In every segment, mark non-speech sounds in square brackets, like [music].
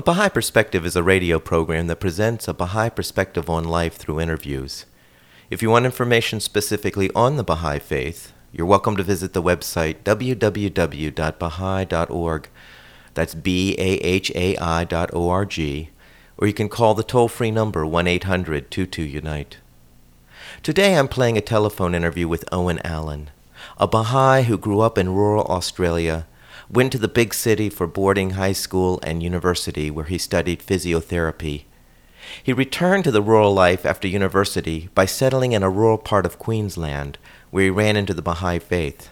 A Baha'i Perspective is a radio program that presents a Baha'i perspective on life through interviews. If you want information specifically on the Baha'i faith, you're welcome to visit the website www.baha'i.org. That's B A H A I dot O R G, or you can call the toll free number 1 800 22 Unite. Today I'm playing a telephone interview with Owen Allen, a Baha'i who grew up in rural Australia went to the big city for boarding, high school, and university, where he studied physiotherapy. He returned to the rural life after university by settling in a rural part of Queensland, where he ran into the Baha'i faith.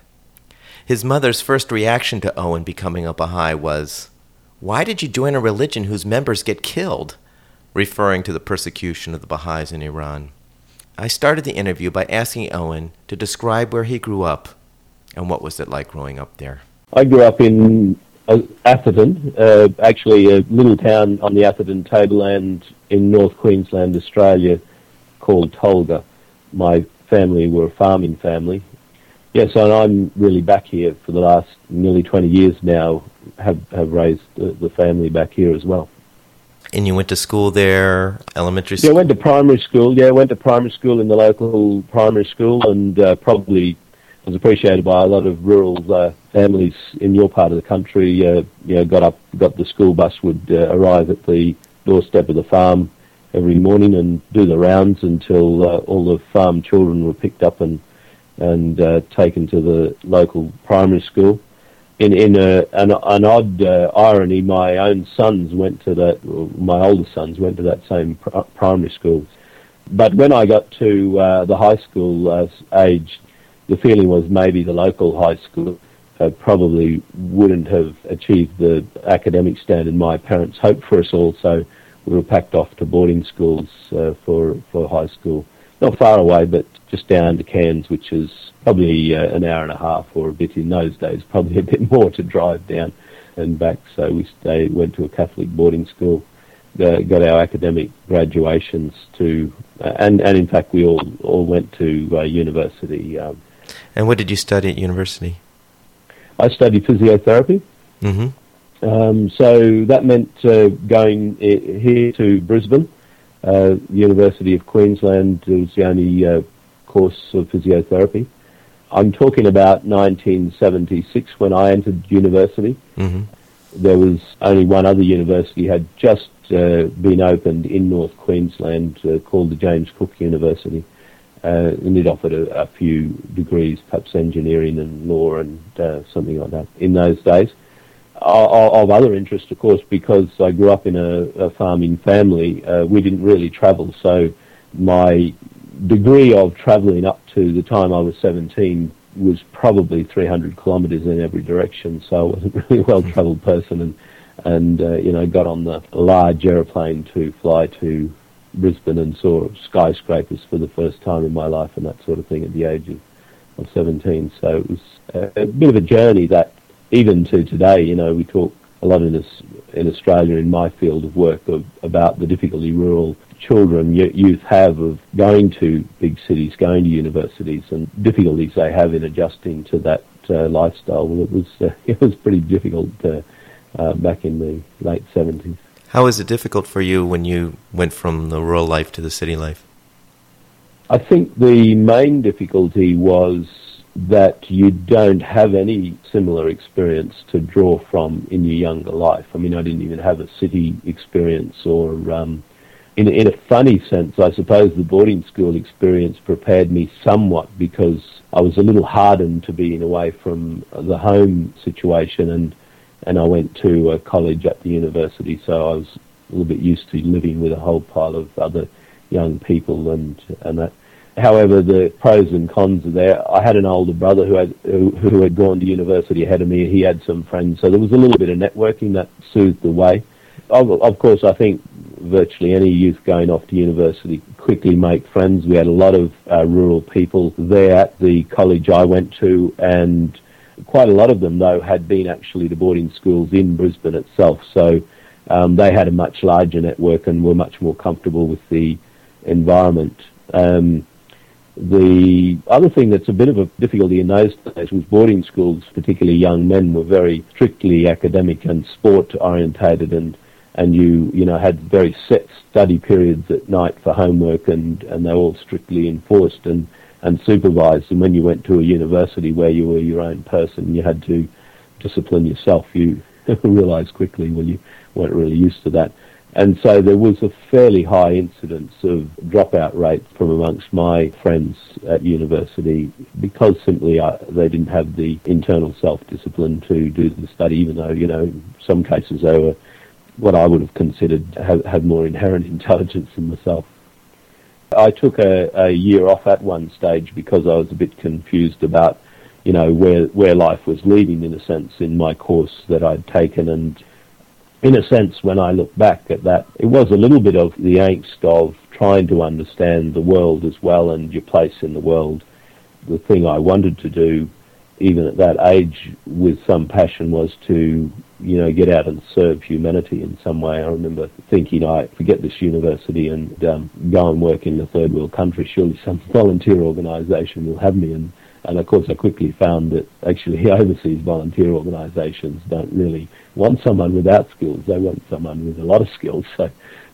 His mother's first reaction to Owen becoming a Baha'i was, Why did you join a religion whose members get killed? referring to the persecution of the Baha'is in Iran. I started the interview by asking Owen to describe where he grew up and what was it like growing up there. I grew up in uh, Atherton, uh, actually a little town on the Atherton tableland in North Queensland, Australia, called Tolga. My family were a farming family. Yes, and I'm really back here for the last nearly 20 years now, have, have raised the, the family back here as well. And you went to school there, elementary school? Yeah, I went to primary school. Yeah, I went to primary school in the local primary school and uh, probably was appreciated by a lot of rural uh, families in your part of the country. Uh, you know, got up, got the school bus would uh, arrive at the doorstep of the farm every morning and do the rounds until uh, all the farm children were picked up and and uh, taken to the local primary school. In in a, an, an odd uh, irony, my own sons went to that. My older sons went to that same pr- primary school. But when I got to uh, the high school uh, age, the feeling was maybe the local high school uh, probably wouldn't have achieved the academic standard my parents hoped for us all. So we were packed off to boarding schools uh, for for high school, not far away, but just down to Cairns, which is probably uh, an hour and a half or a bit in those days, probably a bit [laughs] more to drive down and back. So we stayed, went to a Catholic boarding school uh, got our academic graduations to, uh, and and in fact we all all went to uh, university. Um, and what did you study at university? I studied physiotherapy. Mm-hmm. Um, so that meant uh, going I- here to Brisbane, uh, University of Queensland it was the only uh, course of physiotherapy. I'm talking about 1976 when I entered university. Mm-hmm. There was only one other university had just uh, been opened in North Queensland uh, called the James Cook University. Uh, and it offered a, a, few degrees, perhaps engineering and law and uh, something like that in those days. Of, other interest, of course, because I grew up in a, a farming family, uh, we didn't really travel. So my degree of travelling up to the time I was 17 was probably 300 kilometres in every direction. So I [laughs] really a well-travelled person, and and uh, you know got on the large aeroplane to fly to Brisbane and saw skyscrapers for the first time in my life and that sort of thing at the age of, of 17. So it was a, a bit of a journey that even to today, you know, we talk a lot in, this, in Australia in my field of work of, about the difficulty rural children, youth have of going to big cities, going to universities, and difficulties they have in adjusting to that uh, lifestyle. Well, it was uh, [laughs] it was pretty difficult uh, uh back in the late seventies. How was it difficult for you when you went from the rural life to the city life? I think the main difficulty was that you don't have any similar experience to draw from in your younger life. I mean, I didn't even have a city experience or, um, in, in a funny sense, I suppose the boarding school experience prepared me somewhat because I was a little hardened to being away from the home situation and and I went to a college at the university, so I was a little bit used to living with a whole pile of other young people and and that. However, the pros and cons are there. I had an older brother who had who, who had gone to university ahead of me. He had some friends, so there was a little bit of networking that soothed the way. Of, of course, I think virtually any youth going off to university quickly make friends. We had a lot of uh, rural people there at the college I went to, and quite a lot of them, though, had been actually to boarding schools in Brisbane itself. So um, they had a much larger network and were much more comfortable with the environment. Um, the other thing that's a bit of a difficulty in those days was boarding schools, particularly young men, were very strictly academic and sport orientated, and and you you know had very set study periods at night for homework, and and they were all strictly enforced and and supervised. And when you went to a university where you were your own person, you had to discipline yourself. You [laughs] realised quickly, well, you weren't really used to that. And so there was a fairly high incidence of dropout rate from amongst my friends at university because simply I, they didn't have the internal self-discipline to do the study, even though, you know, in some cases they were what I would have considered have, have more inherent [laughs] intelligence than myself. I took a, a year off at one stage because I was a bit confused about, you know, where, where life was leading in a sense in my course that I'd taken and in a sense, when I look back at that, it was a little bit of the angst of trying to understand the world as well and your place in the world. The thing I wanted to do, even at that age, with some passion, was to, you know, get out and serve humanity in some way. I remember thinking, I forget this university and um, go and work in a third world country. Surely some [laughs] volunteer organisation will have me. And and of course, I quickly found that actually [laughs] overseas volunteer organisations don't really want someone without skills. They want someone with a lot of skills. So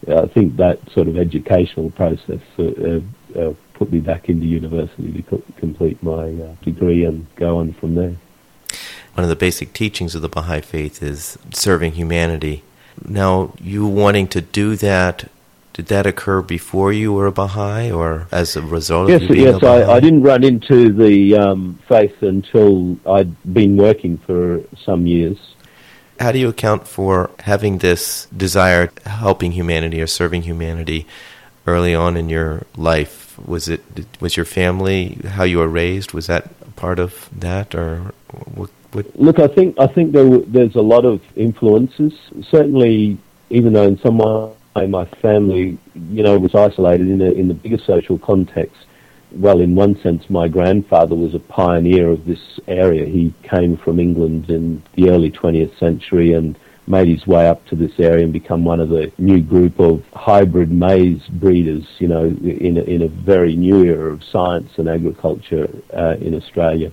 uh, I think that sort of educational process uh, uh, put me back into university to co- complete my uh, degree and go on from there. One of the basic teachings of the Baha'i Faith is serving humanity. Now, you wanting to do that did that occur before you were a Baha'i, or as a result yes, of you being yes, a Baha'i? Yes, I, I didn't run into the um, faith until I'd been working for some years. How do you account for having this desire, helping humanity or serving humanity, early on in your life? Was it was your family how you were raised? Was that part of that, or what? what? Look, I think I think there, there's a lot of influences. Certainly, even though in some way my family, you know, was isolated in, in the bigger social context. Well, in one sense, my grandfather was a pioneer of this area. He came from England in the early 20th century and made his way up to this area and become one of the new group of hybrid maize breeders, you know, in a, in a very new era of science and agriculture uh, in Australia.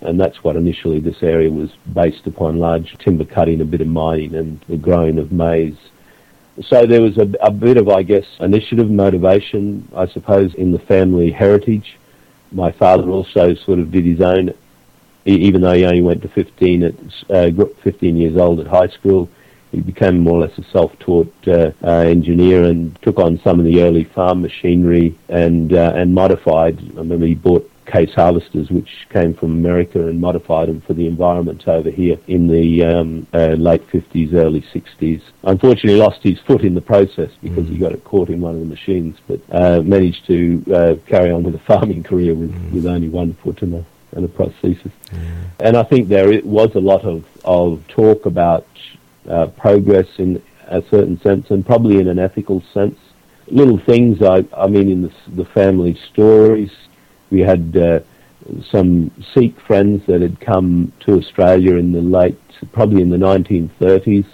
And that's what initially this area was based upon, large timber cutting, a bit of mining and the growing of maize so there was a, a bit of, I guess, initiative, motivation, I suppose, in the family heritage. My father also sort of did his own, even though he only went to 15 at uh, 15 years old at high school. He became more or less a self-taught uh, uh, engineer and took on some of the early farm machinery and uh, and modified. I remember he bought Case harvesters, which came from America and modified them for the environment over here in the um, uh, late 50s, early 60s. Unfortunately, lost his foot in the process because mm. he got it caught in one of the machines, but uh, managed to uh, carry on with a farming career with, mm. with only one foot and a, and a prosthesis. Mm. And I think there was a lot of, of talk about uh, progress in a certain sense and probably in an ethical sense little things. I, I mean, in the, the family stories, we had uh, some Sikh friends that had come to Australia in the late, probably in the 1930s,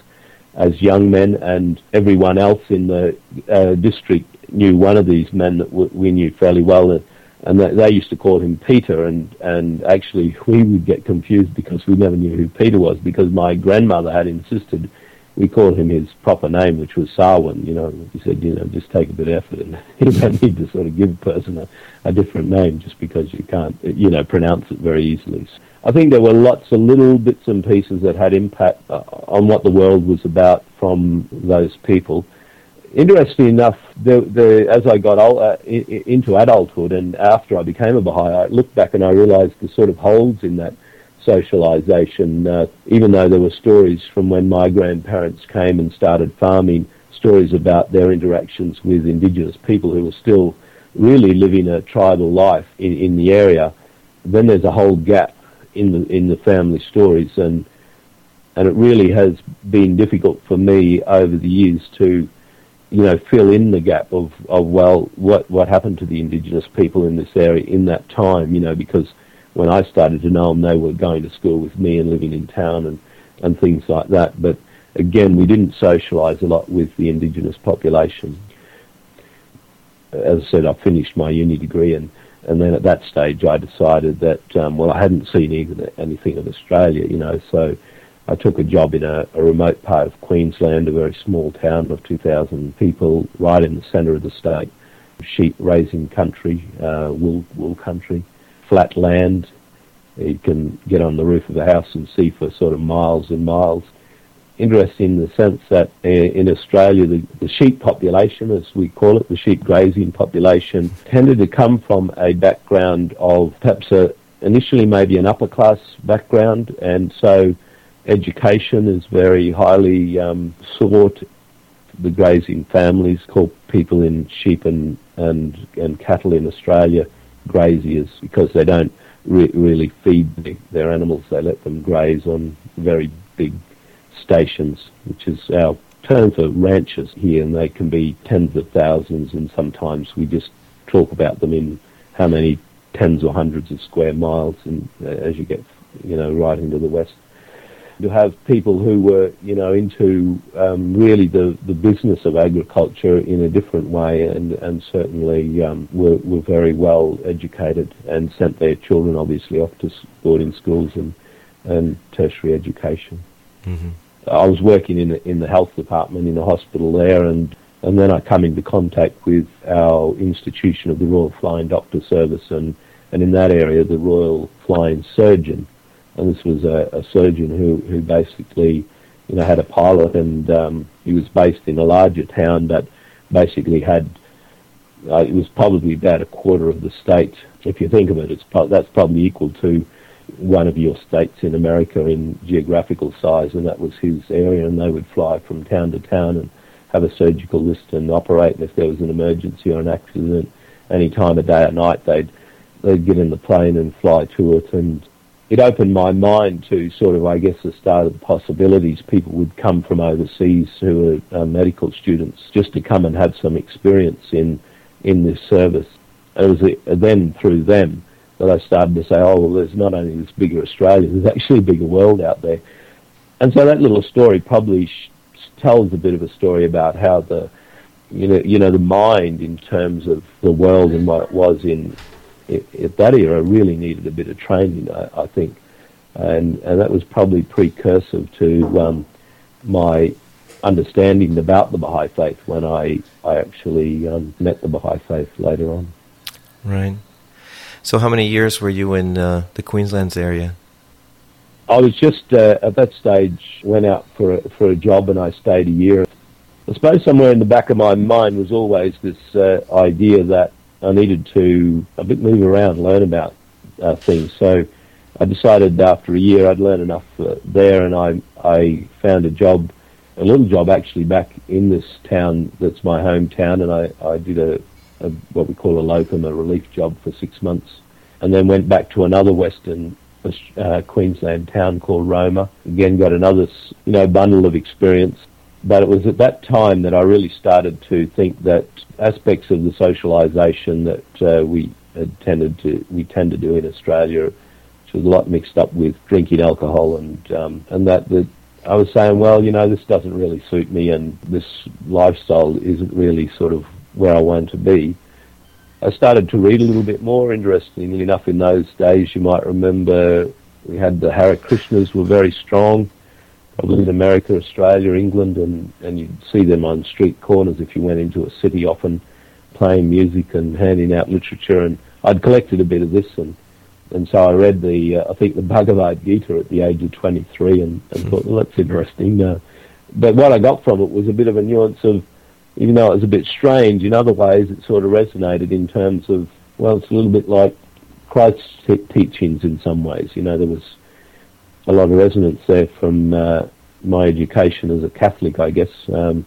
as young men, and everyone else in the uh, district knew one of these men that w- we knew fairly well, and, and they, used to call him Peter, and, and actually [laughs] we would get confused because we never knew who Peter was, because my grandmother had insisted we called him his proper name, which was Sarwin. You know, he said, you know, just take a bit of effort, and [laughs] you don't need to sort of give a person a, a different name just because you can't, you know, pronounce it very easily. I think there were lots of little bits and pieces that had impact uh, on what the world was about from those people. Interestingly enough, the, the, as I got old, uh, into adulthood and after I became a Baha'i, I looked back and I realised the sort of holes in that socialisation, uh, even though there were stories from when my grandparents came and started farming, stories about their interactions with indigenous people who were still really living a tribal life in, in the area, then there's a whole gap in the in the family stories and and it really has been difficult for me over the years to, you know, fill in the gap of, of well, what what happened to the indigenous people in this area in that time, you know, because when I started to know them, they were going to school with me and living in town and and things like that. But again, we didn't socialise a lot with the indigenous population. As I said, I finished my uni degree and and then at that stage I decided that um, well I hadn't seen anything of Australia, you know, so I took a job in a, a, remote part of Queensland, a very small town of 2,000 people, right in the centre of the state. Sheep raising country, uh, wool, wool country, flat land. You can get on the roof of a house and see for sort of miles and miles. Interesting in the sense that uh, in Australia, the, the sheep population, as we call it, the sheep grazing population, tended to come from a background of perhaps a, initially maybe an upper class background, and so Education is very highly um, sought. The grazing families call people in sheep and, and, and cattle in Australia graziers because they don't re- really feed the, their animals. They let them graze on very big stations, which is our term for ranches here, and they can be tens of thousands, and sometimes we just talk about them in how many tens or hundreds of square miles, and uh, as you get, you know, right into the west to have people who were, you know, into um, really the, the business of agriculture in a different way and, and certainly um, were, were very well educated and sent their children obviously off to boarding schools and, and tertiary education. Mm-hmm. I was working in the, in the health department in the hospital there and and then I come into contact with our institution of the Royal Flying Doctor Service and, and in that area the Royal Flying Surgeon and this was a, a surgeon who, who basically, you know, had a pilot, and um, he was based in a larger town but basically had. Uh, it was probably about a quarter of the state. If you think of it, it's pro- that's probably equal to one of your states in America in geographical size, and that was his area. And they would fly from town to town and have a surgical list and operate. And if there was an emergency or an accident, any time of day or night, they'd they'd get in the plane and fly to it and it opened my mind to sort of, I guess, the start of the possibilities. People would come from overseas who are uh, medical students just to come and have some experience in in this service. It was uh, then through them that I started to say, oh, well, there's not only this bigger Australia, there's actually a bigger world out there. And so that little story probably sh- tells a bit of a story about how the, you know, you know, the mind in terms of the world and what it was in at that era really needed a bit of training, I, I think, and and that was probably precursive to um, my understanding about the Baha'i faith when I I actually um, met the Baha'i faith later on. Right. So, how many years were you in uh, the Queenslands area? I was just uh, at that stage went out for a, for a job and I stayed a year. I suppose somewhere in the back of my mind was always this uh, idea that I needed to a bit move around, learn about uh, things. So I decided after a year I'd learn enough uh, there, and I I found a job, a little job actually back in this town that's my hometown, and I I did a, a what we call a locum, a relief job for six months, and then went back to another Western uh, Queensland town called Roma. Again, got another you know bundle of experience but it was at that time that I really started to think that aspects of the socialisation that uh, we tended to we tend to do in Australia, which was a lot mixed up with drinking alcohol and um, and that that I was saying, well, you know, this doesn't really suit me, and this lifestyle isn't really sort of where I want to be. I started to read a little bit more. Interestingly enough, in those days, you might remember we had the Hare Krishnas were very strong probably in America, Australia, England, and, and you'd see them on street corners if you went into a city often playing music and handing out literature. And I'd collected a bit of this, and and so I read the uh, I think the Bhagavad Gita at the age of 23, and, and mm. thought, well, that's interesting. Uh, but what I got from it was a bit of a nuance of, even though it was a bit strange, in other ways it sort of resonated in terms of, well, it's a little bit like Christ's teachings in some ways. You know, there was a lot of resonance there from uh, my education as a Catholic, I guess. Um,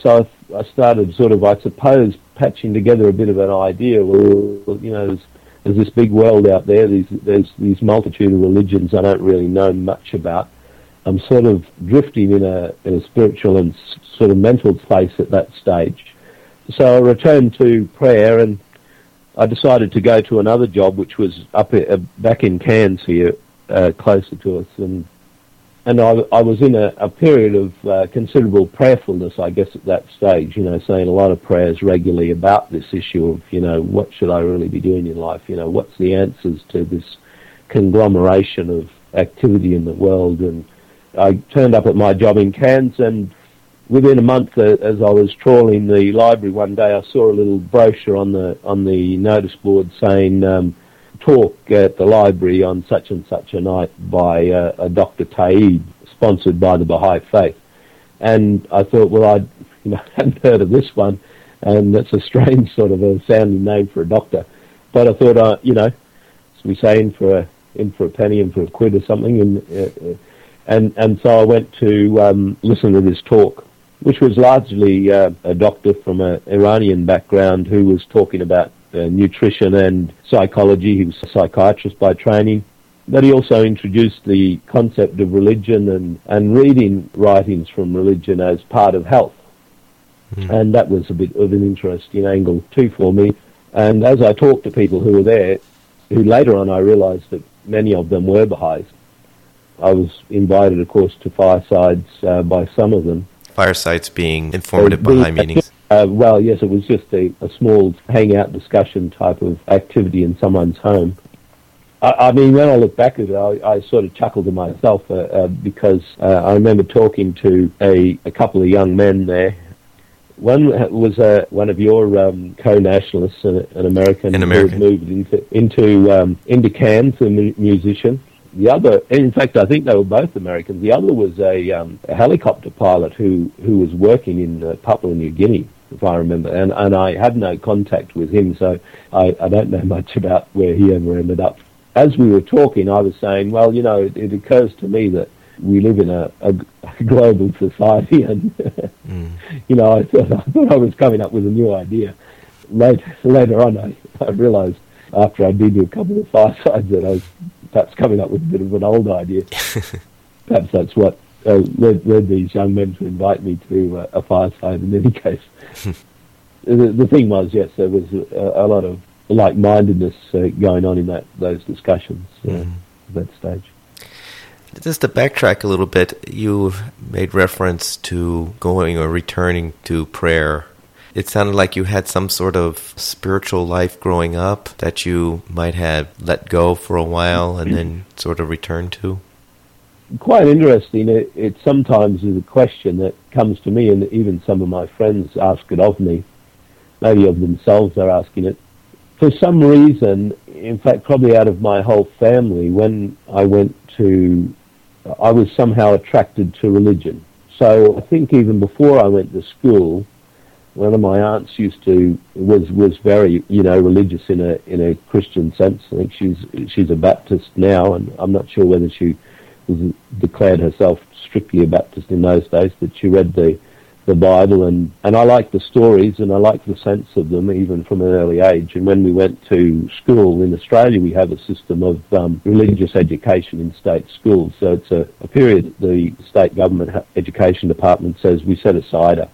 so I, I, started sort of, I suppose, patching together a bit of an idea. Well, you know, there's, there's this big world out there. These, there's these multitude of religions I don't really know much about. I'm sort of drifting in a, in a spiritual and sort of mental place at that stage. So I returned to prayer and I decided to go to another job, which was up uh, back in Cairns here, uh, closer to us, and and I, I was in a, a period of uh, considerable prayerfulness, I guess, at that stage. You know, saying a lot of prayers regularly about this issue of, you know, what should I really be doing in life? You know, what's the answers to this conglomeration of activity in the world? And I turned up at my job in Cairns, and within a month, uh, as I was trawling the library one day, I saw a little brochure on the on the notice board saying. Um, talk at the library on such and such a night by uh, a Dr. Taib, sponsored by the Baha'i Faith. And I thought, well, I you know, [laughs] hadn't heard of this one, and that's a strange sort of a sounding name for a doctor. But I thought, uh, you know, as we say, in for a in for a penny, in for a quid or something, and uh, and and so I went to um, listen to this talk, which was largely uh, a doctor from an Iranian background who was talking about uh, nutrition and psychology. He was a psychiatrist by training. But he also introduced the concept of religion and, and reading writings from religion as part of health. Mm. And that was a bit of an interesting angle too for me. And as I talked to people who were there, who later on I realized that many of them were Baha'is, I was invited, of course, to firesides uh, by some of them. Firesides being informative uh, Baha'i meetings. Uh, well, yes, it was just a, a, small hangout discussion type of activity in someone's home. I, I mean, when I look back at it, I, I sort of chuckled to myself uh, uh, because uh, I remember talking to a, a couple of young men there. One was uh, one of your um, co-nationalists, an, an American, An American. who moved into into um, into Cairns, a musician, the other, in fact, I think they were both Americans. The other was a, um, a helicopter pilot who, who was working in uh, Papua New Guinea, if I remember. And, and I had no contact with him, so I, I don't know [laughs] much about where he ever ended up. As we were talking, I was saying, well, you know, it, it occurs to me that we live in a, a, [laughs] a global society, and [laughs] mm. you know, I thought, I thought I was coming up with a new idea. Later, later on, I, I realised after I'd been to a couple of firesides that I was perhaps coming up with a bit of an old idea. perhaps that's what uh, led, led, these young men to invite me to uh, a fireside in any [laughs] case. the, the, thing was, yes, there was a, a lot of like-mindedness uh, going on in that those discussions mm. at that stage. Just to backtrack a little bit, you made reference to going or returning to prayer it sounded like you had some sort of spiritual life growing up that you might have let go for a while and then sort of returned to. Quite interesting. It, it sometimes is a question that comes to me, and even some of my friends ask it of me. Maybe of themselves they're asking it. For some reason, in fact, probably out of my whole family, when I went to, I was somehow attracted to religion. So I think even before I went to school, one of my aunts used to was was very you know religious in a in a Christian sense. I think she's she's a Baptist now, and I'm not sure whether she was declared herself strictly a Baptist in those days, that she read the the Bible and and I liked the stories and I liked the sense of them even from an early age. And when we went to school in Australia, we have a system of um, religious education in state schools. So it's a, a period the state government education department says we set aside a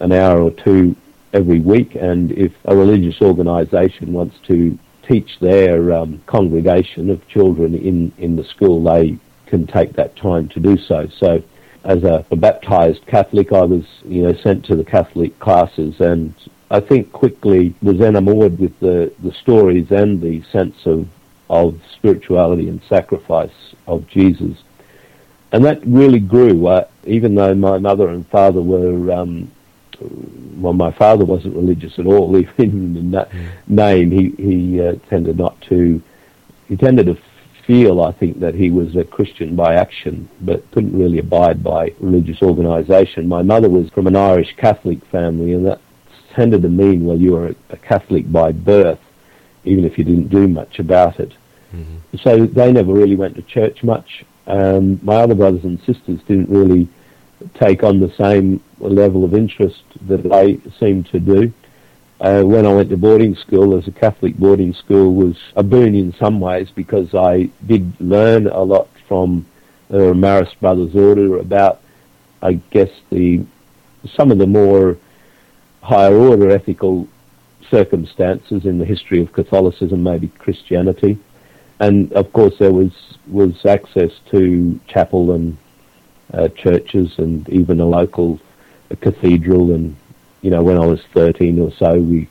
an hour or two every week. And if a religious organisation wants to teach their um, congregation of children in, in the school, they can take that time to do so. So as a, a baptized Catholic, I was, you know, sent to the Catholic classes and I think quickly was enamored with the, the stories and the sense of, of spirituality and sacrifice of Jesus. And that really grew, uh, even though my mother and father were um, well, my father wasn't religious at all, [laughs] even in that mm. name. He he uh, tended not to. He tended to feel, I think, that he was a Christian by action, but couldn't really abide by religious organisation. My mother was from an Irish Catholic family, and that tended to mean, well, you were a Catholic by birth, even if you didn't do much about it. Mm-hmm. So they never really went to church much. Um, my other brothers and sisters didn't really take on the same level of interest that they seemed to do. Uh, when I went to boarding school as a Catholic boarding school was a boon in some ways because I did learn a lot from the Marist Brothers Order, about, I guess, the some of the more higher order ethical circumstances in the history of Catholicism, maybe Christianity, and of course there was was access to chapel and uh, churches and even a local cathedral. And you know, when I was thirteen or so, we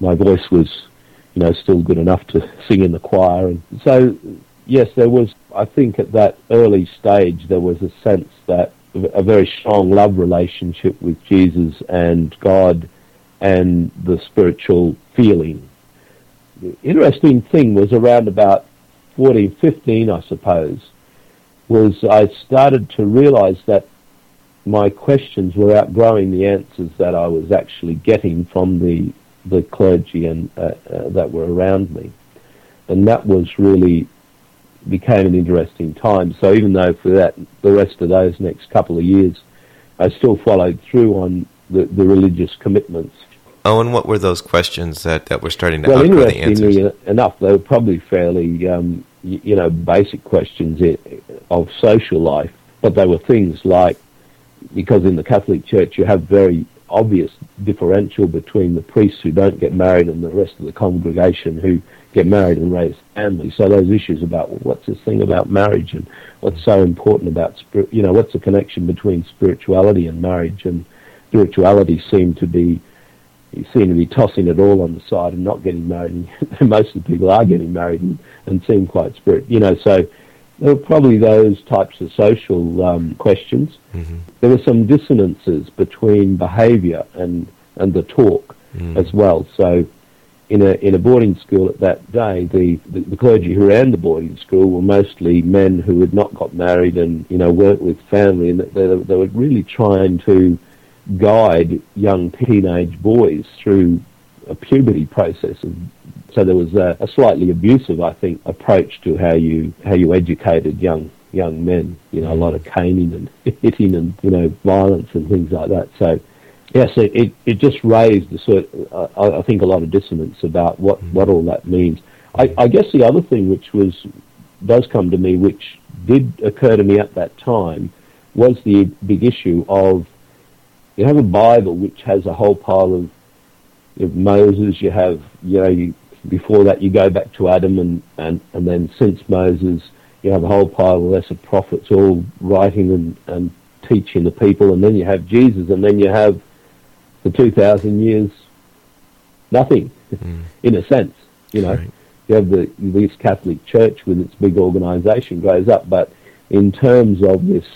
my voice was you know still good enough to [laughs] sing in the choir, and so yes, there was. I think at that early stage there was a sense that a very strong love relationship with Jesus and God and the spiritual feeling. The interesting thing was around about 14, 15, I suppose, was I started to realize that my questions were outgrowing the answers that I was actually getting from the the clergy and uh, uh, that were around me, and that was really became an interesting time. So even though for that the rest of those next couple of years, I still followed through on the, the religious commitments Oh, and what were those questions that, that were starting to well, outgrow the answers? Well, interestingly enough, they were probably fairly, um, you, you know, basic questions of social life, but they were things like, because in the Catholic Church you have very obvious differential between the priests who don't get married and the rest of the congregation who get married and raise families. So those issues about well, what's this thing about marriage and what's so important about you know, what's the connection between spirituality and marriage and spirituality seem to be seem to be tossing it all on the side and not getting married. [laughs] And most of the people are getting married and, and seem quite spirit, you know. So there were probably those types of social um, questions. Mm-hmm. There were some dissonances between behaviour and and the talk mm. as well. So in a in a boarding school at that day, the, the, the clergy who ran the boarding school were mostly men who had not got married and you know weren't with family, and they, they were really trying to guide young teenage boys through a puberty process. So there was a, a, slightly abusive, I think, approach to how you how you educated young young men. You know, a lot of caning and [laughs] hitting and you know violence and things like that. So yes, it it, it just raised a sort. Uh, I think a lot of dissonance about what mm. what all that means. I, I guess the other thing which was does come to me, which did occur to me at that time, was the big issue of you have a Bible which has a whole pile of, of Moses. You have, you know, you, before that you go back to Adam, and, and, and then since Moses, you have a whole pile of lesser prophets all writing and, and teaching the people, and then you have Jesus, and then you have the 2,000 years nothing, mm. in a sense, you know. Right. You have the this Catholic Church with its big organisation grows up, but in terms of this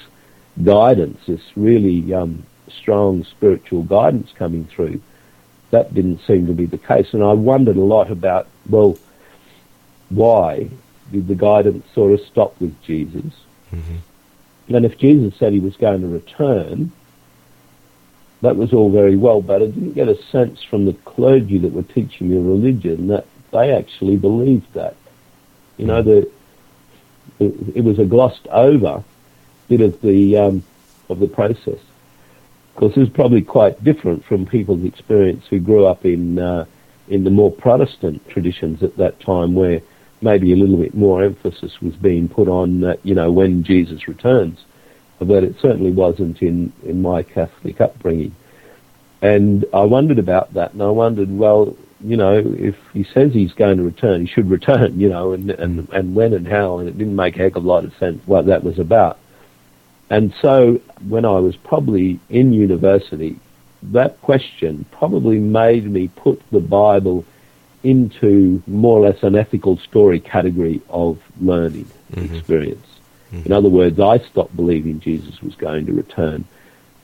guidance, this really um, strong spiritual guidance coming through. That didn't seem to be the case. And I wondered a lot about, well, why did the guidance sort of stop with Jesus? Mm-hmm. And if Jesus said he was going to return, that was all very well, but I didn't get a sense from the clergy that were teaching me religion that they actually believed that. You know, the, it, was a glossed over bit of the um, of the process. Course, this is probably quite different from people's experience who grew up in uh, in the more Protestant traditions at that time, where maybe a little bit more emphasis was being put on, uh, you know, when Jesus returns. But it certainly wasn't in, in my Catholic upbringing. And I wondered about that, and I wondered, well, you know, if he says he's going to return, he should return, you know, and, and, and when and how, and it didn't make a heck of a lot of sense what that was about. And so when I was probably in university, that question probably made me put the Bible into more or less an ethical story category of learning mm-hmm. experience. Mm-hmm. In other words, I stopped believing Jesus was going to return.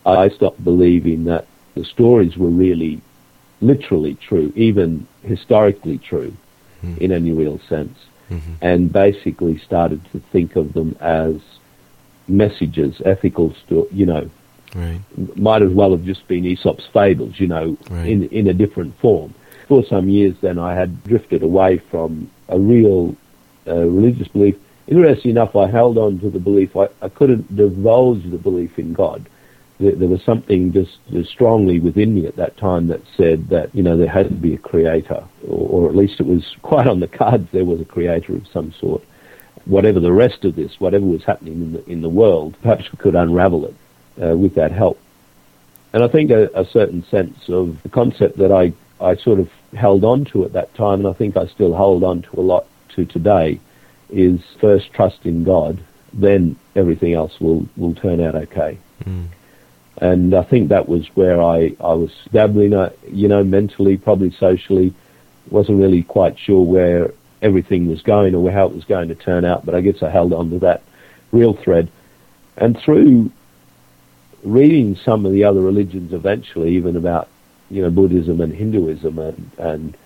I stopped believing that the stories were really literally true, even historically true mm-hmm. in any real sense, mm-hmm. and basically started to think of them as messages, ethical, sto- you know, right. might as well have just been Aesop's fables, you know, right. in in a different form. For some years, then I had drifted away from a real uh, religious belief. Interesting enough, I held on to the belief. I, I couldn't divulge the belief in God. There, there was something just, just strongly within me at that time that said that you know there had to be a creator, or, or at least it was quite on the cards. There was a creator of some sort whatever the rest of this, whatever was happening in the, in the world, perhaps we could unravel it uh, with that help. And I think a, a, certain sense of the concept that I, I sort of held on to at that time, and I think I still hold on to a lot to today, is first trust in God, then everything else will, will turn out okay. Mm. And I think that was where I, I was dabbling, you know, mentally, probably socially, wasn't really quite sure where everything was going or how it was going to turn out, but I guess I held on to that real thread. And through reading some of the other religions eventually, even about, you know, Buddhism and Hinduism and, and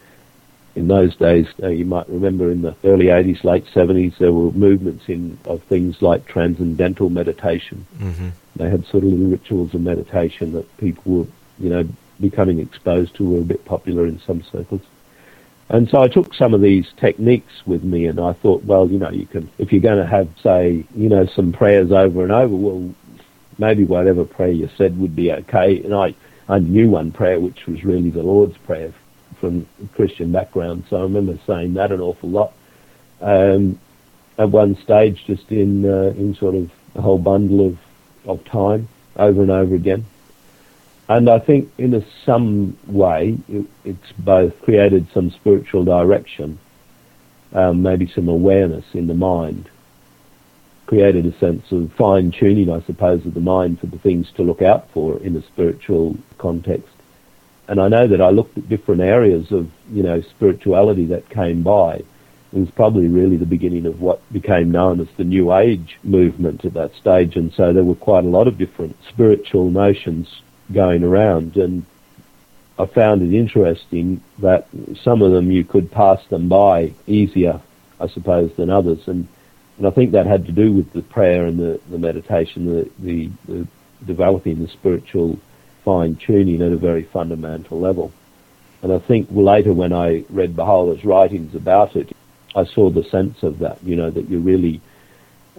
in those days, uh, you might remember in the early 80s, late 70s, there were movements in of things like transcendental meditation. Mm-hmm. They had sort of little rituals of meditation that people were, you know, becoming exposed to were a bit popular in some circles. And so I took some of these techniques with me and I thought, well, you know, you can, if you're going to have, say, you know, some prayers over and over, well, maybe whatever prayer you said would be okay. And I, I knew one prayer which was really the Lord's Prayer from a Christian background, so I remember saying that an awful lot. Um, at one stage, just in uh, in sort of a whole bundle of of time, over and over again. And I think in a, some way, it, it's both created some spiritual direction, um, maybe some awareness in the mind, created a sense of fine tuning, I suppose, of the mind for the things to look out for in a spiritual context. And I know that I looked at different areas of, you know, spirituality that came by. It was probably really the beginning of what became known as the New Age movement at that stage. And so there were quite a lot of different spiritual notions going around. And I found it interesting that some of them you could pass them by easier, I suppose, than others. And, and I think that had to do with the prayer and the, the meditation, the, the, the developing the spiritual fine tuning at a very fundamental level. And I think later when I read Baha'u'llah's writings about it, I saw the sense of that, you know, that you really,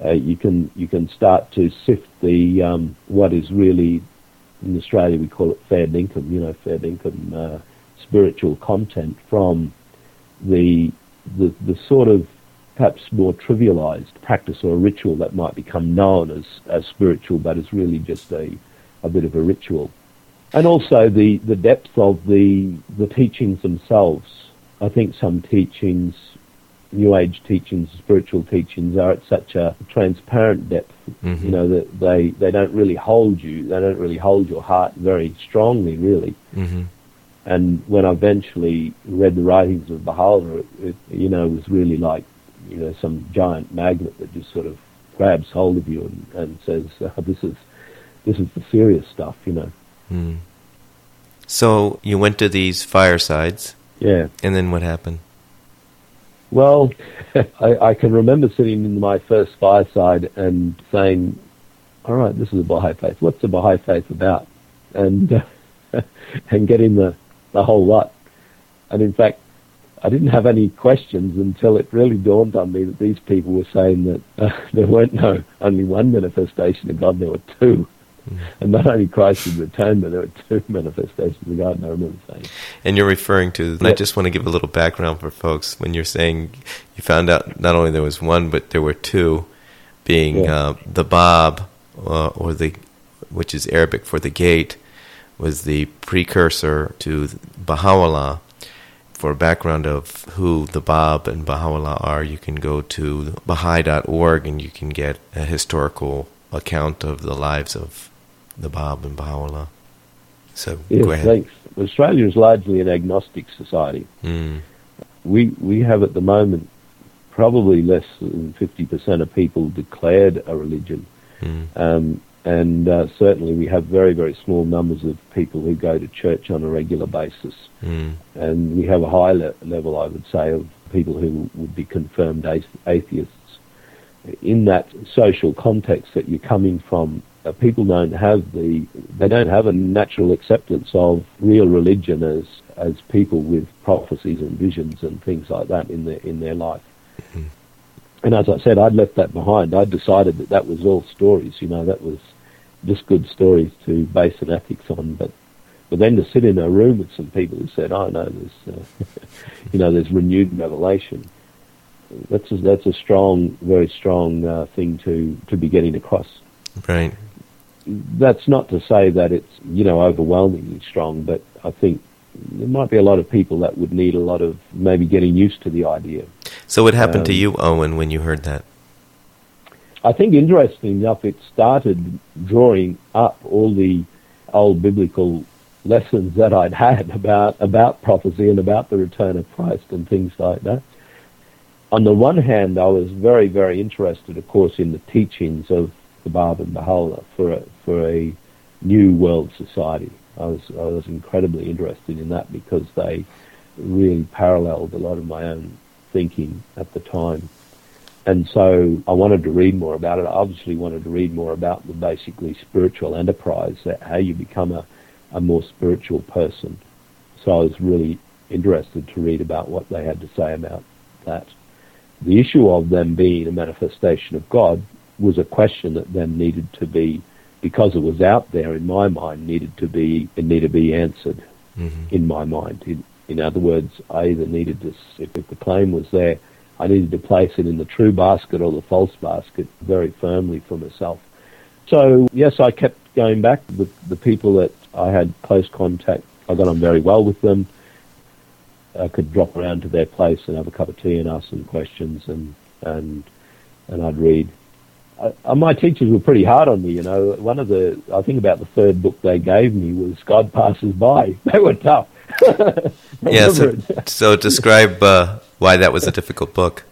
uh, you can, you can start to sift the, um, what is really, in Australia we call it fair income, you know, fair dinkum, uh, spiritual content from the, the, the sort of perhaps more trivialized practice or ritual that might become known as, as spiritual, but is really just a, a bit of a ritual and also the, the depth of the the teachings themselves. I think some teachings, New Age teachings, spiritual teachings, are at such a transparent depth. Mm-hmm. You know that they they don't really hold you. They don't really hold your heart very strongly, really. Mm-hmm. And when I eventually read the writings of Baha'u'llah, it, it, you know, it was really like, you know, some giant magnet that just sort of grabs hold of you and, and says, [laughs] oh, "This is this is the serious stuff," you know. Mm. So you went to these firesides. Yeah. And then what happened? Well, [laughs] I, I, can remember sitting in my first fireside and saying, all right, this is a Baha'i faith. What's the Baha'i faith about? And, uh, [laughs] and getting the, the whole lot. And in fact, I didn't have any questions until it really dawned on me that these people were saying that uh, [laughs] there weren't no only one manifestation of God, there were two. And not only Christ had returned, but there were two [laughs] manifestations of God, and I remember saying. And you're referring to, and I just want to give a little background for folks. When you're saying you found out not only there was one, but there were two, being yeah. uh, the Bab, uh, or the, which is Arabic for the gate, was the precursor to Baha'u'llah. For a background of who the Bab and Baha'u'llah are, you can go to Baha'i.org and you can get a historical account of the lives of the Bab and Baha'u'llah. So yes, go ahead. Thanks. Australia is largely an agnostic society. Mm. We we have at the moment probably less than fifty percent of people declared a religion, mm. um, and uh, certainly we have very very small numbers of people who go to church on a regular basis, mm. and we have a high le- level, I would say, of people who would be confirmed atheists. In that social context that you're coming from people don't have the they don't have a natural acceptance of real religion as as people with prophecies and visions and things like that in their in their life. Mm-hmm. And as I said, I'd left that behind. I'd decided that that was all stories. You know, that was just good stories to base an ethics on. But but then to sit in a room with some people who said, "Oh no, there's uh, [laughs] you know there's renewed revelation." that's a, that's a strong, very strong uh, thing to to be getting across. Right. That's not to say that it's you know overwhelmingly strong, but I think there might be a lot of people that would need a lot of maybe getting used to the idea. So, what happened um, to you, Owen, when you heard that? I think, interestingly enough, it started drawing up all the old biblical lessons that I'd had about about prophecy and about the return of Christ and things like that. On the one hand, I was very, very interested, of course, in the teachings of the Bab and Baha'u'llah for a, for a new world society. I was I was incredibly interested in that because they really paralleled a lot of my own thinking at the time. And so I wanted to read more about it. I obviously wanted to read more about the basically spiritual enterprise, how you become a, a more spiritual person. So I was really interested to read about what they had to say about that. The issue of them being a manifestation of God was a question that then needed to be, because it was out there in my mind, needed to be, it needed to be answered mm-hmm. in my mind. In, in other words, I either needed to, if, if the claim was there, I needed to place it in the true basket or the false basket very firmly for myself. So yes, I kept going back. The, the people that I had close contact, I got on very well with them. I could drop around to their place and have a cup of tea and ask them questions, and and and I'd read. I, my teachers were pretty hard on me, you know. One of the, I think about the third book they gave me was God Passes By. [laughs] They were tough. [laughs] yeah, so, so describe uh, why that was a difficult book.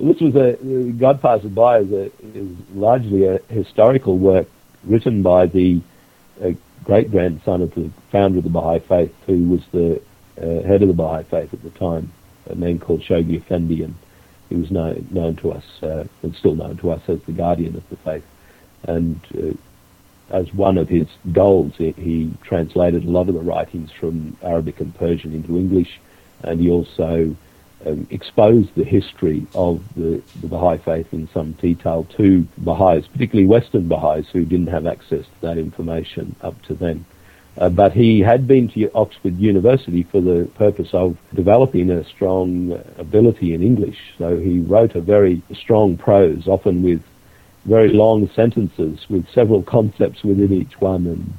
This was a God Passes By is, a, is largely a historical work written by the uh, great grandson of the founder of the Baha'i Faith, who was the uh, head of the Baha'i Faith at the time, a man called Shoghi Effendi, and he was known, known to us uh, and still known to us as the guardian of the faith. And uh, as one of his goals, he, he, translated a lot of the writings from Arabic and Persian into English, and he also um, exposed the history of the, the Baha'i faith in some detail to Baha'is, particularly Western Baha'is who didn't have access to that information up to then. Uh, but he had been to Oxford University for the purpose of developing a strong ability in English. So he wrote a very strong prose, often with very long sentences with several concepts within each one. And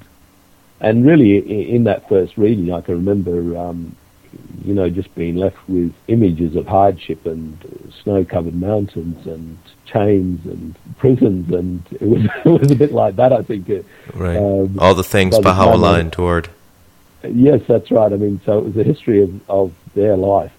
and really, in that first reading, I can remember, um, you know, just being left with images of hardship and snow-covered mountains and chains and prisons, and it was [laughs] it was a bit like that. I think. Right. Um, All the things Baha'u'llah endured. Yes, that's right. I mean, so it was a history of, of their life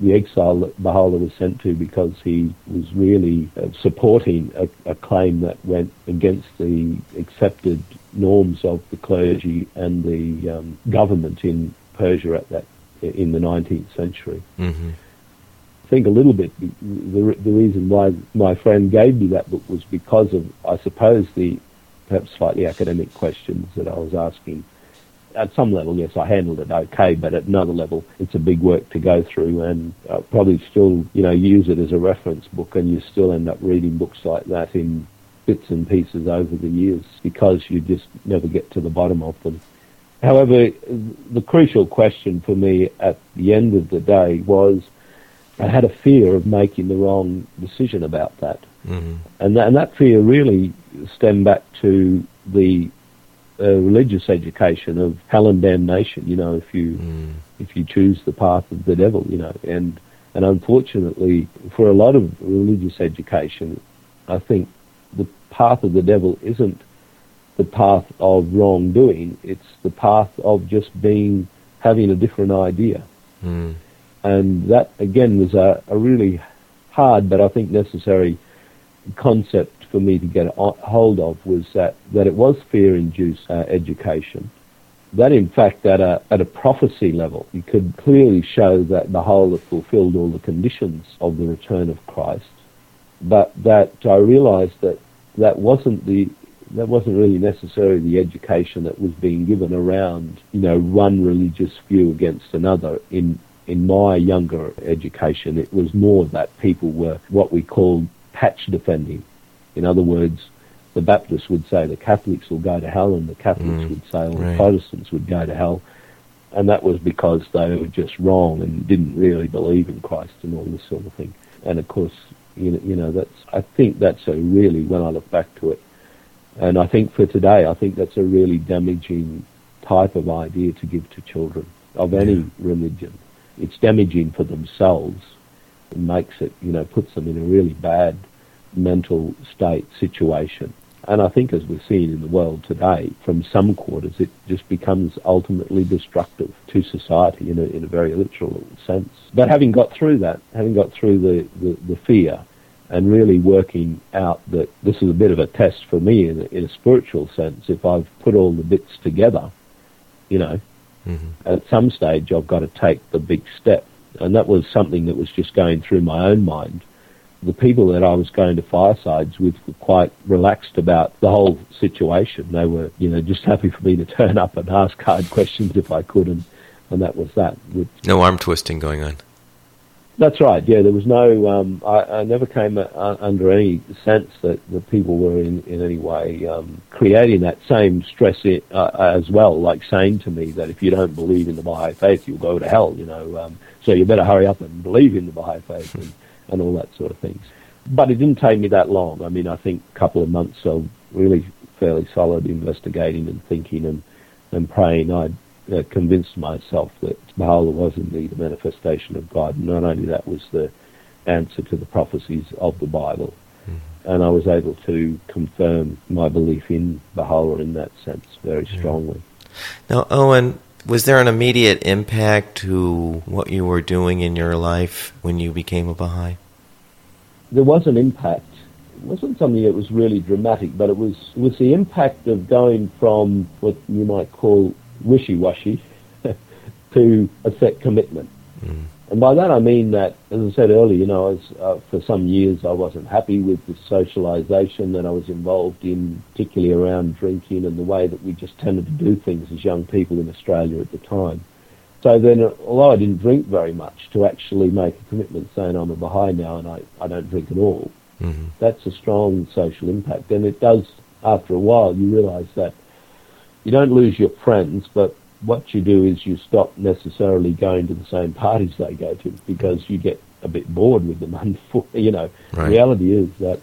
the exile that Baha'u'llah was sent to because he was really uh, supporting a, a, claim that went against the accepted norms of the clergy and the um, government in Persia at that in the 19th century. Mm-hmm. I think a little bit the, the reason why my friend gave me that book was because of I suppose the perhaps slightly academic questions that I was asking at some level, yes, I handled it okay, but at another level, it's a big work to go through, and I'll probably still, you know, use it as a reference book, and you still end up reading books like that in bits and pieces over the years because you just never get to the bottom of them. However, the crucial question for me at the end of the day was I had a fear of making the wrong decision about that. Mm-hmm. And, that, and that fear really stemmed back to the a religious education of hell and damnation. You know, if you mm. if you choose the path of the devil, you know, and and unfortunately, for a lot of religious education, I think the path of the devil isn't the path of wrongdoing. It's the path of just being having a different idea, mm. and that again was a, a really hard, but I think necessary concept for me to get a hold of was that, that it was fear-induced uh, education. That, in fact, at a, at a prophecy level, you could clearly show that the whole had fulfilled all the conditions of the return of Christ. But that I realized that that wasn't the that wasn't really necessarily the education that was being given around, you know, one religious view against another in in my younger education, it was more that people were what we called patch defending. In other words, the Baptists would say the Catholics will go to hell, and the Catholics mm, would say all right. the Protestants would go to hell. and that was because they were just wrong and didn't really believe in Christ and all this sort of thing. And of course, you know, you know that's I think that's a really when I look back to it, and I think for today, I think that's a really damaging type of idea to give to children of any religion. It's damaging for themselves. It makes it, you know, puts them in a really bad mental state situation. And I think as we're seeing in the world today, from some quarters, it just becomes ultimately destructive to society in a, in a very literal sense. But having got through that, having got through the, the, the fear, and really working out that this is a bit of a test for me in a, in a spiritual sense. If I've put all the bits together, you know, mm-hmm. at some stage I've got to take the big step. And that was something that was just going through my own mind the people that I was going to firesides with were quite relaxed about the whole situation. They were, you know, just happy for me to turn up and ask hard [laughs] questions if I could, and, and that was that. No arm twisting going on. That's right. Yeah, there was no. Um, I, I, never came uh, under any sense that the people were in in any way um, creating that same stress in, uh, as well. Like saying to me that if you don't believe in the Baha'i faith, you'll go to hell. You know, um, so you better hurry up and believe in the Baha'i faith. And, and all that sort of things. But it didn't take me that long. I mean, I think a couple of months of really fairly solid investigating and thinking and, and praying, I uh, convinced myself that Baha'u'llah was indeed a manifestation of God. And not only that was the answer to the prophecies of the Bible, mm-hmm. and I was able to confirm my belief in Baha'u'llah in that sense very strongly. Now, Owen, was there an immediate impact to what you were doing in your life when you became a Baha'i? There was an impact. It wasn't something that was really dramatic, but it was it was the impact of going from what you might call wishy-washy [laughs] to a set commitment. Mm. And by that I mean that, as I said earlier, you know, was, uh, for some years I wasn't happy with the socialisation that I was involved in, particularly around drinking and the way that we just tended to do things as young people in Australia at the time. So then, although I didn't drink very much, to actually make a commitment saying I'm a Baha'i now and I, I don't drink at all, mm-hmm. that's a strong social impact. And it does, after a while, you realise that you don't lose your friends, but what you do is you stop necessarily going to the same parties they go to because you get a bit bored with them. [laughs] You know, right. reality is that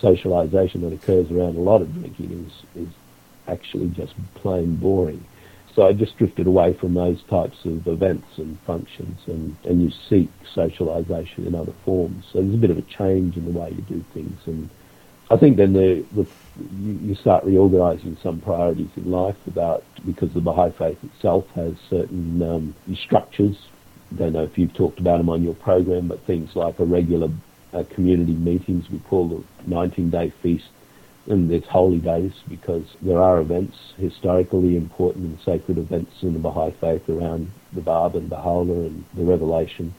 socialisation that occurs around a lot of drinking is is actually just plain boring. So I just drifted away from those types of events and functions, and, and you seek socialisation in other forms. So there's a bit of a change in the way you do things, and I think then the, the you, start reorganising some priorities in life about because the Baha'i faith itself has certain um, structures. I don't know if you've talked about them on your program, but things like a regular uh, community meetings we call the 19-day feast, and there's holy days because there are events, historically important and sacred events in the Baha'i faith around the Bab and Baha'u'llah and the Revelation.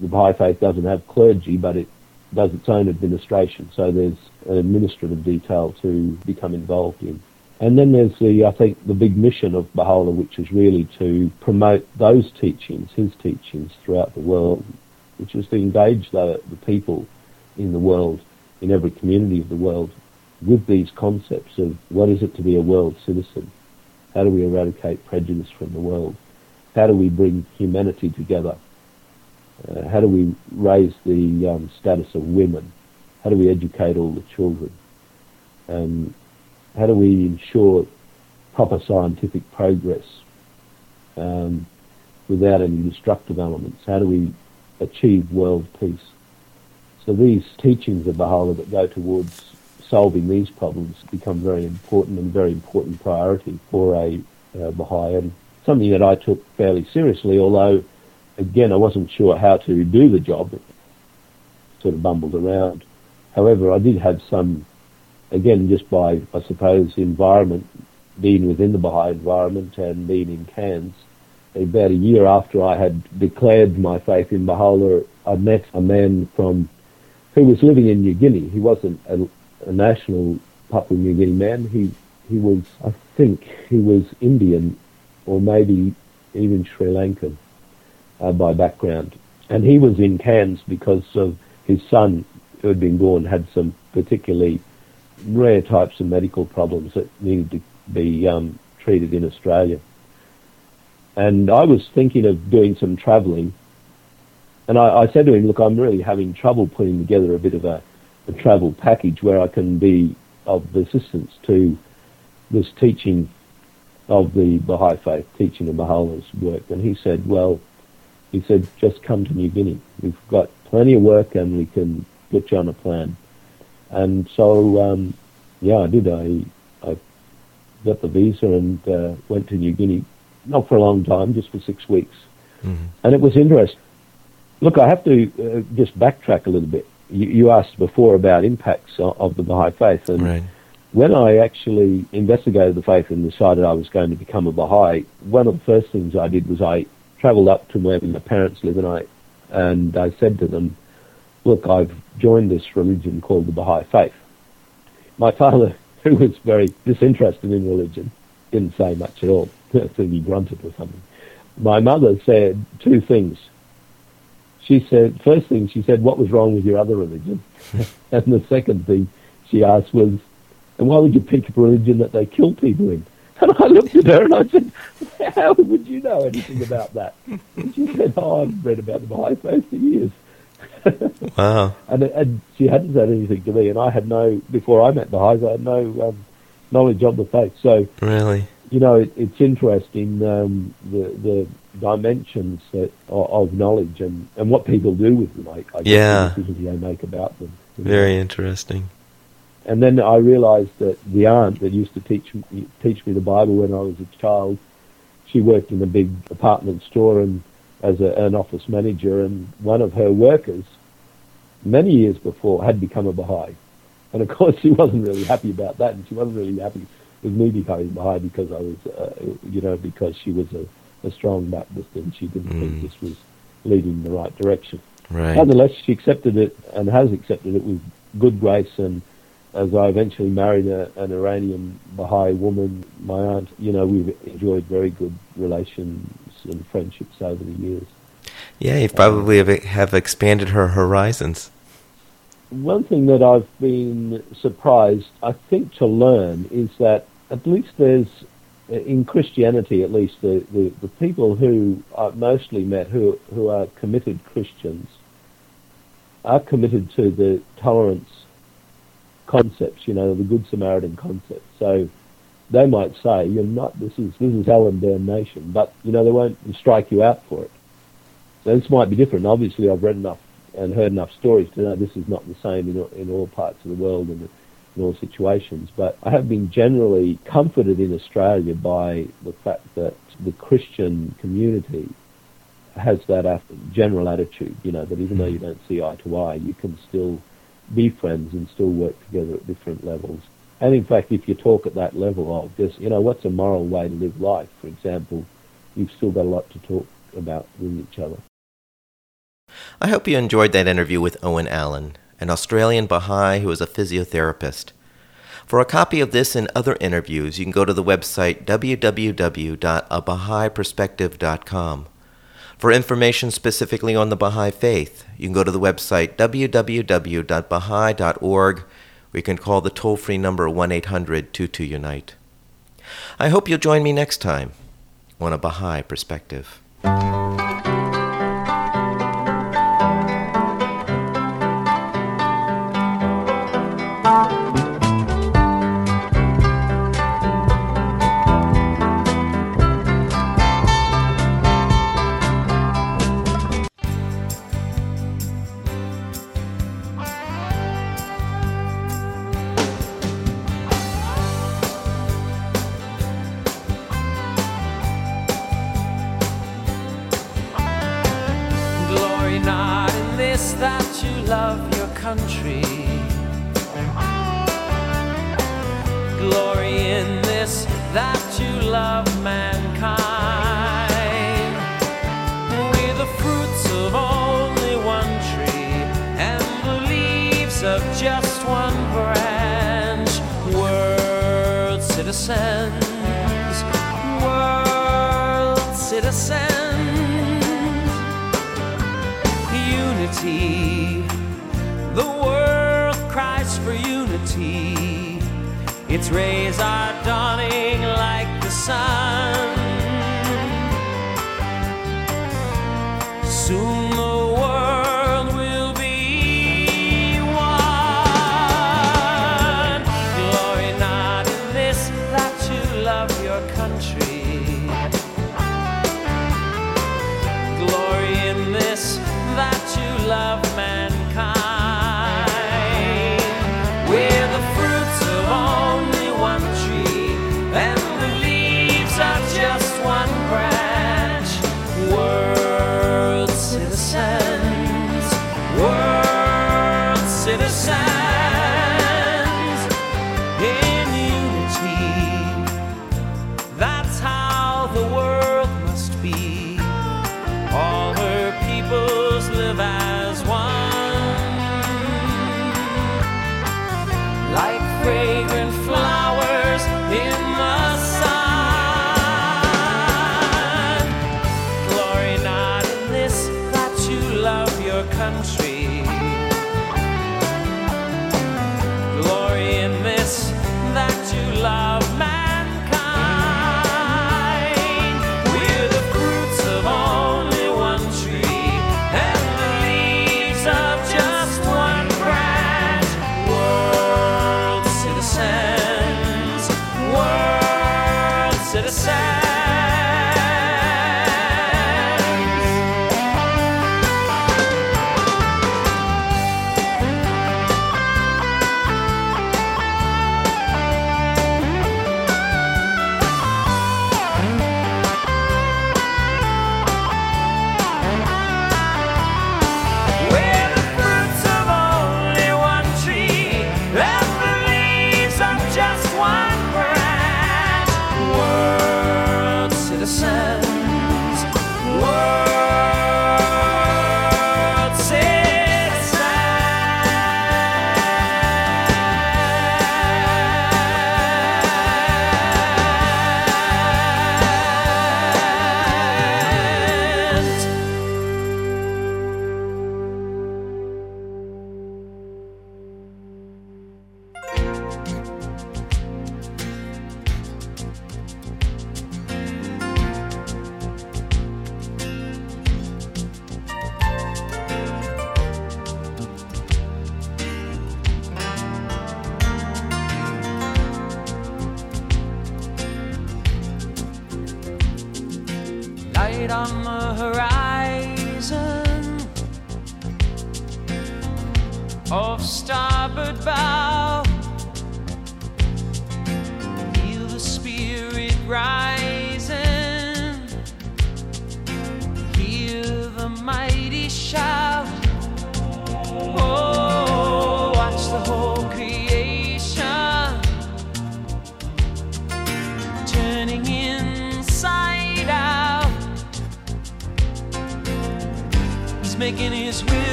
The Baha'i faith doesn't have clergy, but it does its own administration, so there's an administrative detail to become involved in. And then there's the, I think, the big mission of Baha'u'llah, which is really to promote those teachings, his teachings throughout the world, which is to engage the, the people in the world, in every community of the world, with these concepts of what is it to be a world citizen? How do we eradicate prejudice from the world? How do we bring humanity together? Uh, how do we raise the um, status of women? How do we educate all the children? Um, how do we ensure proper scientific progress um, without any destructive elements? How do we achieve world peace? So these teachings of Baha'u'llah that go towards solving these problems become very important and very important priority for a uh, Baha'i and something that I took fairly seriously, although again, I wasn't sure how to do the job. Sort of bumbled around. However, I did have some, again, just by, I suppose, environment, being within the Baha'i environment and being in Cairns. About a year after I had declared my faith in Baha'u'llah, I met a man from, who was living in New Guinea. He wasn't a, a national Papua New Guinea man. He, he was, I think, he was Indian or maybe even Sri Lankan uh, by background. And he was in Cairns because of his son, who had been born, had some particularly rare types of medical problems that needed to be um, treated in Australia. And I was thinking of doing some travelling. And I, I, said to him, look, I'm really having trouble putting together a bit of a, a travel package where I can be of assistance to this teaching of the Baha'i faith, teaching of Baha'u'llah's work. And he said, well, he said, just come to New Guinea. We've got plenty of work and we can put you on a plan. And so, um, yeah, I did. I, I got the visa and uh, went to New Guinea, not for a long time, just for six weeks. Mm-hmm. And it was interesting. Look, I have to uh, just backtrack a little bit. You, you, asked before about impacts of, of the Baha'i faith, and right. when I actually investigated the faith and decided I was going to become a Baha'i, one of the first things I did was I travelled up to where my parents live, and I and I said to them, "Look, I've joined this religion called the Baha'i faith." My father [laughs] who was very disinterested in religion, didn't say much at all. [laughs] I think he grunted or something. My mother said two things. She said, first thing, she said, what was wrong with your other religion? [laughs] and the second thing she asked was, and why would you pick a religion that they kill people in? [laughs] And I looked at her and I said, how would you know anything about that? And she said, oh, I've read about the Baha'i faith for years. [laughs] wow. And, and she hadn't said anything to me, and I had no, before I met the Highs, I had no um, knowledge of the faith. So, really, you know, it, it's interesting um, the the dimensions that, of, of, knowledge and, and what people do with them. I, I yeah. the decisions they make about them. Very interesting. And then I realised that the aunt that used to teach me, teach me the Bible when I was a child, she worked in a big apartment store and as a, an office manager, and one of her workers, many years before, had become a Baha'i. And of [laughs] course, she wasn't really happy about that, and she wasn't really happy with me becoming Baha'i because I was, uh, you know, because she was a, a strong Baptist and she didn't mm. think this was leading in the right direction. Right. Nonetheless, she accepted it and has accepted it with good grace and as I eventually married a, an Iranian Baha'i woman, my aunt, you know, we've enjoyed very good relations and friendships over the years. Yeah, you probably um, have expanded her horizons. One thing that I've been surprised, I think, to learn is that at least there's, in Christianity at least, the, the, the people who I've mostly met who, who are committed Christians are committed to the tolerance concepts, you know, the Good Samaritan concept. So they might say, you're not, this is, this is hell and damnation, but, you know, they won't strike you out for it. So this might be different. Obviously, I've read enough and heard enough stories to know this is not the same in, in all parts of the world and in all situations. But I have been generally comforted in Australia by the fact that the Christian community has that general attitude, you know, that even though you mm-hmm. don't see eye to eye, you can still be friends and still work together at different levels. And in fact, if you talk at that level of just, you know, what's a moral way to live life, for example, you've still got a lot to talk about with each other. I hope you enjoyed that interview with Owen Allen, an Australian Baha'i who is a physiotherapist. For a copy of this and other interviews, you can go to the website www.abahaiperspective.com. For information specifically on the Baha'i Faith, you can go to the website www.baha'i.org or you can call the toll free number 1 800 22 Unite. I hope you'll join me next time on a Baha'i Perspective.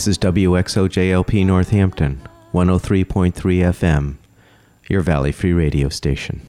This is WXOJLP Northampton, 103.3 FM, your Valley Free Radio station.